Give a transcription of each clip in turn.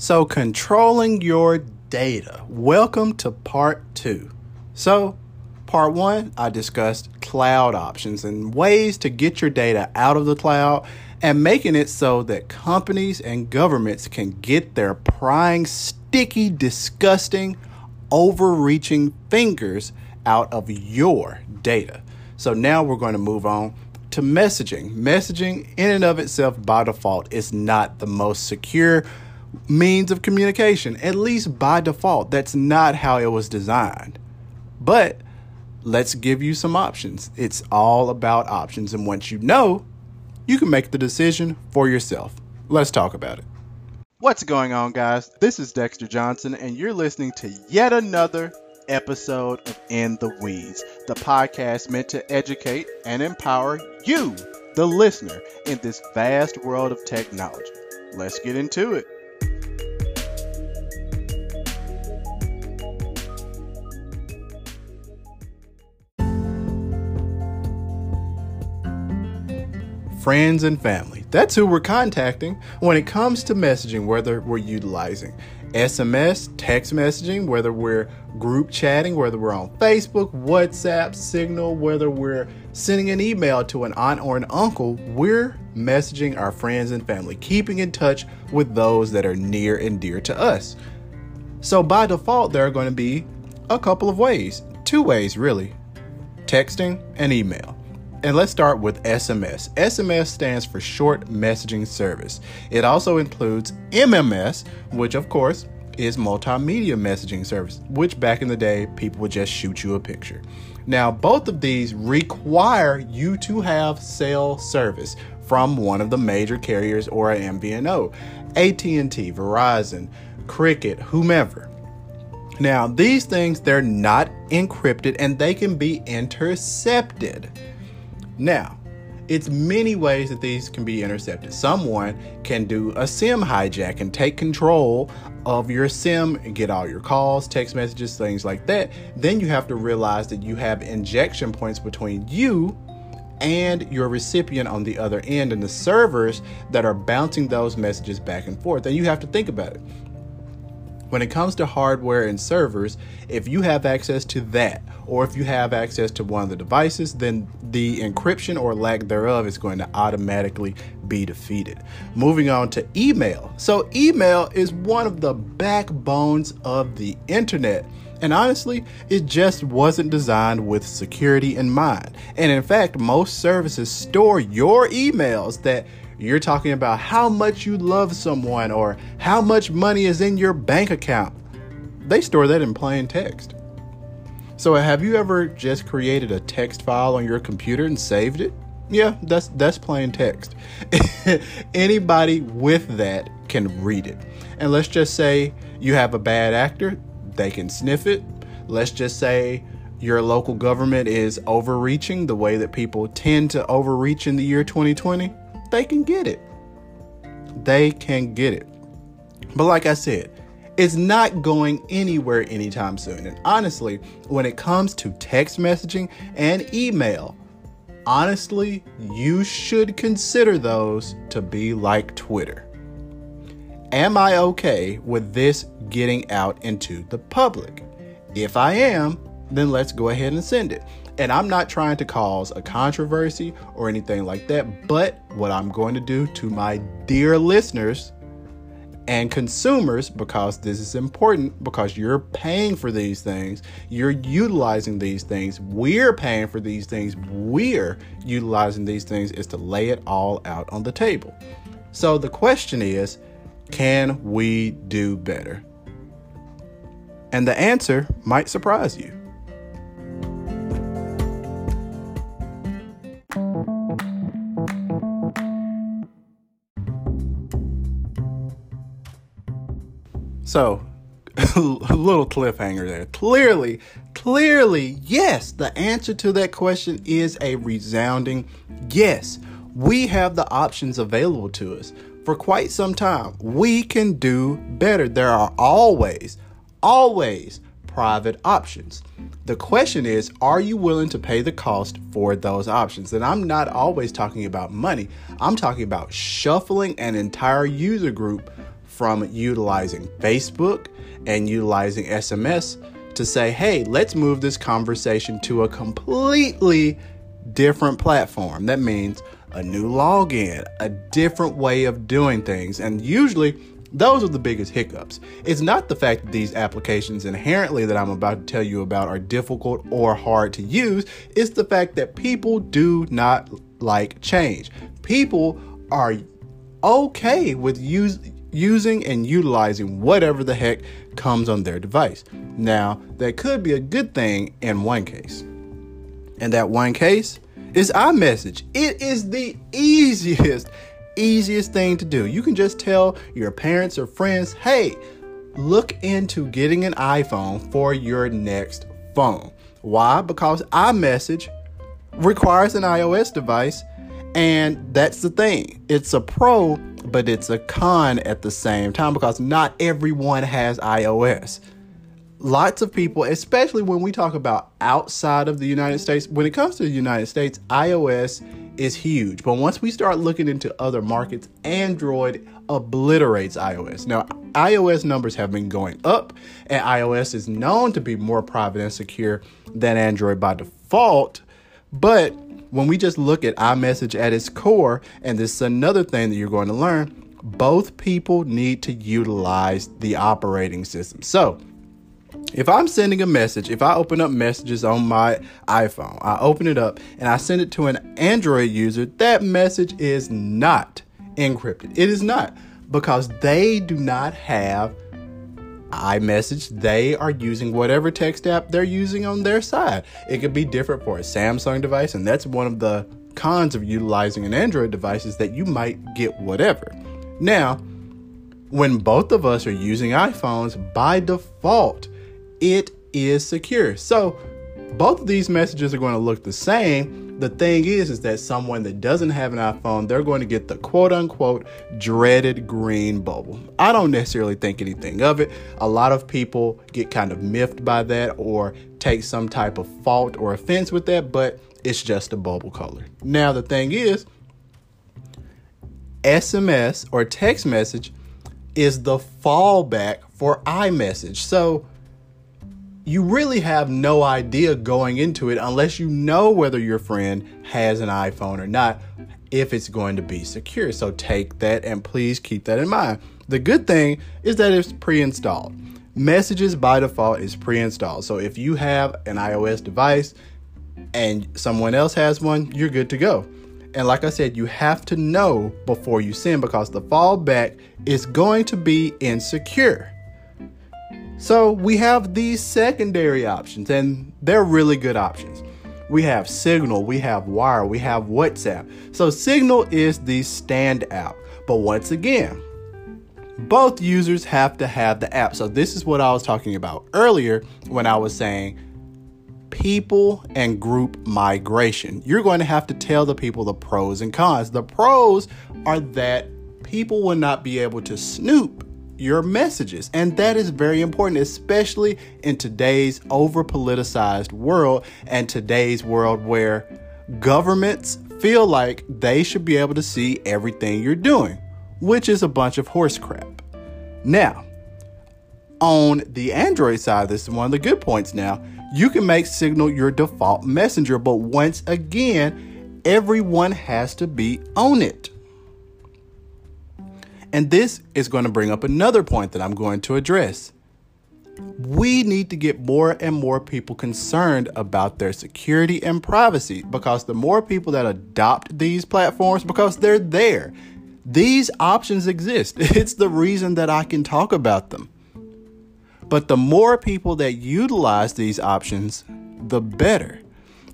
So, controlling your data. Welcome to part two. So, part one, I discussed cloud options and ways to get your data out of the cloud and making it so that companies and governments can get their prying, sticky, disgusting, overreaching fingers out of your data. So, now we're going to move on to messaging. Messaging, in and of itself, by default, is not the most secure means of communication, at least by default. That's not how it was designed. But let's give you some options. It's all about options. And once you know, you can make the decision for yourself. Let's talk about it. What's going on, guys? This is Dexter Johnson, and you're listening to yet another episode of In the Weeds, the podcast meant to educate and empower you, the listener, in this vast world of technology. Let's get into it. Friends and family. That's who we're contacting when it comes to messaging, whether we're utilizing SMS, text messaging, whether we're group chatting, whether we're on Facebook, WhatsApp, Signal, whether we're sending an email to an aunt or an uncle, we're messaging our friends and family, keeping in touch with those that are near and dear to us. So by default, there are going to be a couple of ways, two ways really texting and email. And let's start with SMS. SMS stands for Short Messaging Service. It also includes MMS, which of course is Multimedia Messaging Service, which back in the day people would just shoot you a picture. Now, both of these require you to have cell service from one of the major carriers or an MVNO, AT&T, Verizon, Cricket, whomever. Now, these things they're not encrypted and they can be intercepted. Now, it's many ways that these can be intercepted. Someone can do a SIM hijack and take control of your SIM and get all your calls, text messages, things like that. Then you have to realize that you have injection points between you and your recipient on the other end and the servers that are bouncing those messages back and forth. And you have to think about it. When it comes to hardware and servers, if you have access to that, or if you have access to one of the devices, then the encryption or lack thereof is going to automatically be defeated. Moving on to email. So, email is one of the backbones of the internet. And honestly, it just wasn't designed with security in mind. And in fact, most services store your emails that you're talking about how much you love someone or how much money is in your bank account. They store that in plain text. So have you ever just created a text file on your computer and saved it? Yeah, that's that's plain text. Anybody with that can read it. And let's just say you have a bad actor, they can sniff it. Let's just say your local government is overreaching the way that people tend to overreach in the year 2020 they can get it. They can get it. But like I said, it's not going anywhere anytime soon. And honestly, when it comes to text messaging and email, honestly, you should consider those to be like Twitter. Am I okay with this getting out into the public? If I am, then let's go ahead and send it. And I'm not trying to cause a controversy or anything like that, but what I'm going to do to my dear listeners and consumers, because this is important, because you're paying for these things, you're utilizing these things, we're paying for these things, we're utilizing these things, is to lay it all out on the table. So the question is can we do better? And the answer might surprise you. So, a little cliffhanger there. Clearly, clearly, yes, the answer to that question is a resounding yes. We have the options available to us for quite some time. We can do better. There are always, always private options. The question is, are you willing to pay the cost for those options? And I'm not always talking about money, I'm talking about shuffling an entire user group from utilizing Facebook and utilizing SMS to say, hey, let's move this conversation to a completely different platform. That means a new login, a different way of doing things. And usually, those are the biggest hiccups. It's not the fact that these applications inherently that I'm about to tell you about are difficult or hard to use, it's the fact that people do not like change. People are okay with use, using and utilizing whatever the heck comes on their device. Now, that could be a good thing in one case. And that one case is iMessage. It is the easiest, easiest thing to do. You can just tell your parents or friends, hey, look into getting an iPhone for your next phone. Why? Because iMessage requires an iOS device, and that's the thing. It's a pro, but it's a con at the same time because not everyone has iOS lots of people, especially when we talk about outside of the United States, when it comes to the United States, iOS is huge. But once we start looking into other markets, Android obliterates iOS. Now, iOS numbers have been going up, and iOS is known to be more private and secure than Android by default. But when we just look at iMessage at its core, and this is another thing that you're going to learn, both people need to utilize the operating system. So, if I'm sending a message, if I open up messages on my iPhone, I open it up and I send it to an Android user, that message is not encrypted. It is not because they do not have iMessage. They are using whatever text app they're using on their side. It could be different for a Samsung device, and that's one of the cons of utilizing an Android device is that you might get whatever. Now, when both of us are using iPhones, by default, it is secure. So both of these messages are going to look the same. The thing is, is that someone that doesn't have an iPhone, they're going to get the quote unquote dreaded green bubble. I don't necessarily think anything of it. A lot of people get kind of miffed by that or take some type of fault or offense with that, but it's just a bubble color. Now, the thing is, SMS or text message is the fallback for iMessage. So, you really have no idea going into it unless you know whether your friend has an iPhone or not, if it's going to be secure. So take that and please keep that in mind. The good thing is that it's pre installed. Messages by default is pre installed. So if you have an iOS device and someone else has one, you're good to go. And like I said, you have to know before you send because the fallback is going to be insecure. So we have these secondary options, and they're really good options. We have Signal, we have Wire, we have WhatsApp. So Signal is the standout. But once again, both users have to have the app. So this is what I was talking about earlier when I was saying people and group migration. You're going to have to tell the people the pros and cons. The pros are that people will not be able to snoop your messages. And that is very important, especially in today's over politicized world and today's world where governments feel like they should be able to see everything you're doing, which is a bunch of horse crap. Now, on the Android side, this is one of the good points now. You can make Signal your default messenger, but once again, everyone has to be on it. And this is going to bring up another point that I'm going to address. We need to get more and more people concerned about their security and privacy because the more people that adopt these platforms, because they're there, these options exist. It's the reason that I can talk about them. But the more people that utilize these options, the better.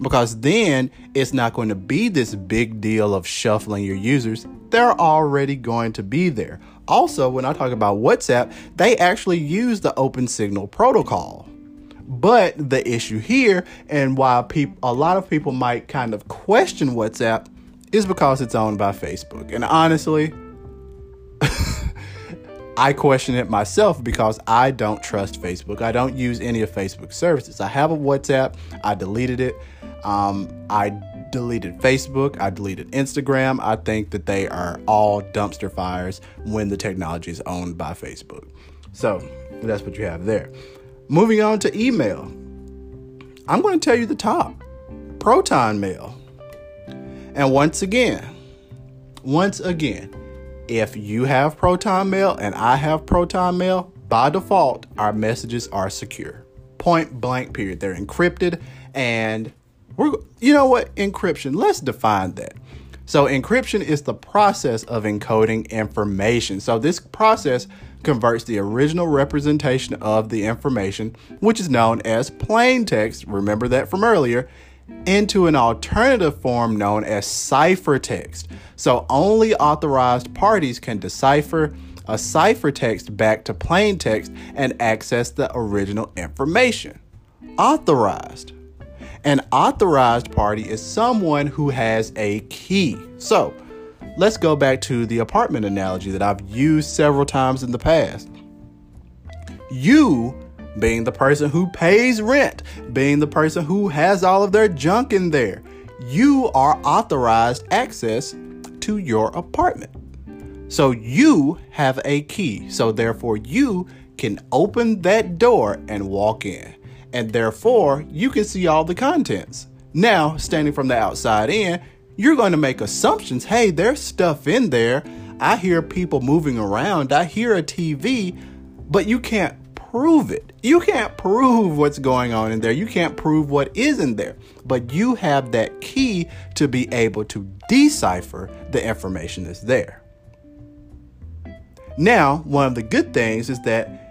Because then it's not going to be this big deal of shuffling your users they're already going to be there. Also, when I talk about WhatsApp, they actually use the Open Signal protocol. But the issue here, and why people, a lot of people might kind of question WhatsApp, is because it's owned by Facebook. And honestly, I question it myself because I don't trust Facebook. I don't use any of Facebook's services. I have a WhatsApp. I deleted it. Um, I deleted Facebook, I deleted Instagram. I think that they are all dumpster fires when the technology is owned by Facebook. So that's what you have there. Moving on to email. I'm going to tell you the top Proton Mail. And once again, once again, if you have Proton Mail and I have Proton Mail, by default, our messages are secure. Point blank, period. They're encrypted and we're, you know what? Encryption, let's define that. So, encryption is the process of encoding information. So, this process converts the original representation of the information, which is known as plain text, remember that from earlier, into an alternative form known as ciphertext. So, only authorized parties can decipher a ciphertext back to plain text and access the original information. Authorized. An authorized party is someone who has a key. So, let's go back to the apartment analogy that I've used several times in the past. You, being the person who pays rent, being the person who has all of their junk in there, you are authorized access to your apartment. So you have a key. So therefore, you can open that door and walk in and therefore you can see all the contents. Now, standing from the outside in, you're going to make assumptions. Hey, there's stuff in there. I hear people moving around. I hear a TV, but you can't prove it. You can't prove what's going on in there. You can't prove what is in there. But you have that key to be able to decipher the information that's there. Now, one of the good things is that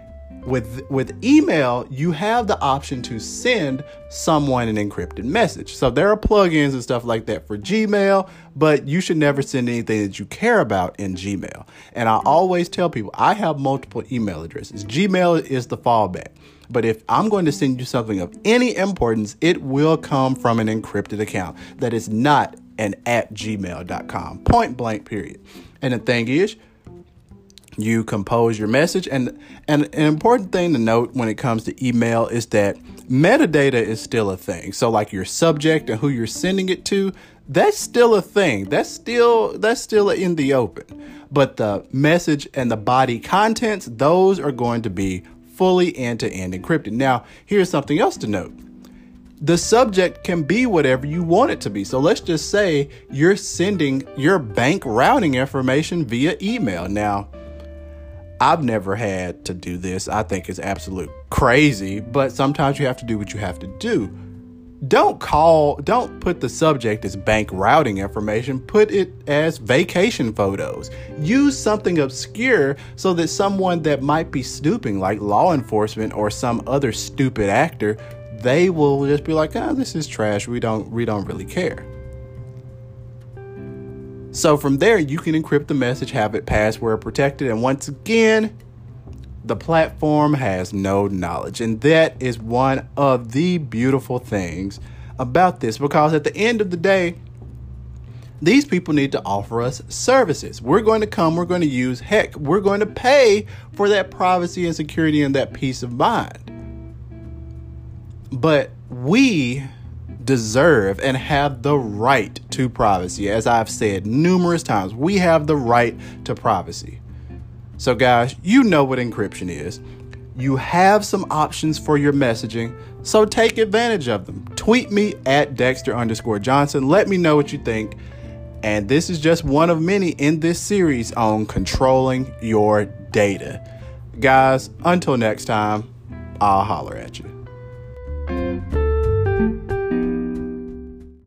with with email you have the option to send someone an encrypted message. So there are plugins and stuff like that for gmail but you should never send anything that you care about in gmail. And i always tell people i have multiple email addresses. Gmail is the fallback. But if i'm going to send you something of any importance it will come from an encrypted account that is not an at gmail.com point blank period. And the thing is you compose your message. And and an important thing to note when it comes to email is that metadata is still a thing. So like your subject and who you're sending it to that's still a thing. That's still that's still in the open. But the message and the body contents those are going to be fully end-to-end encrypted. Now here's something else to note. The subject can be whatever you want it to be. So let's just say you're sending your bank routing information via email. Now, I've never had to do this. I think it's absolute crazy, but sometimes you have to do what you have to do. Don't call, don't put the subject as bank routing information, put it as vacation photos. Use something obscure so that someone that might be snooping, like law enforcement or some other stupid actor, they will just be like, oh, this is trash. We don't, we don't really care. So from there, you can encrypt the message, have it password protected, and once again, the platform has no knowledge. And that is one of the beautiful things about this because at the end of the day, these people need to offer us services. We're going to come, we're going to use, heck, we're going to pay for that privacy and security and that peace of mind. But we deserve and have the right to privacy. As I've said numerous times, we have the right to privacy. So, guys, you know what encryption is. You have some options for your messaging, so take advantage of them. Tweet me at Dexter underscore Johnson. Let me know what you think. And this is just one of many in this series on controlling your data. Guys, until next time, I'll holler at you.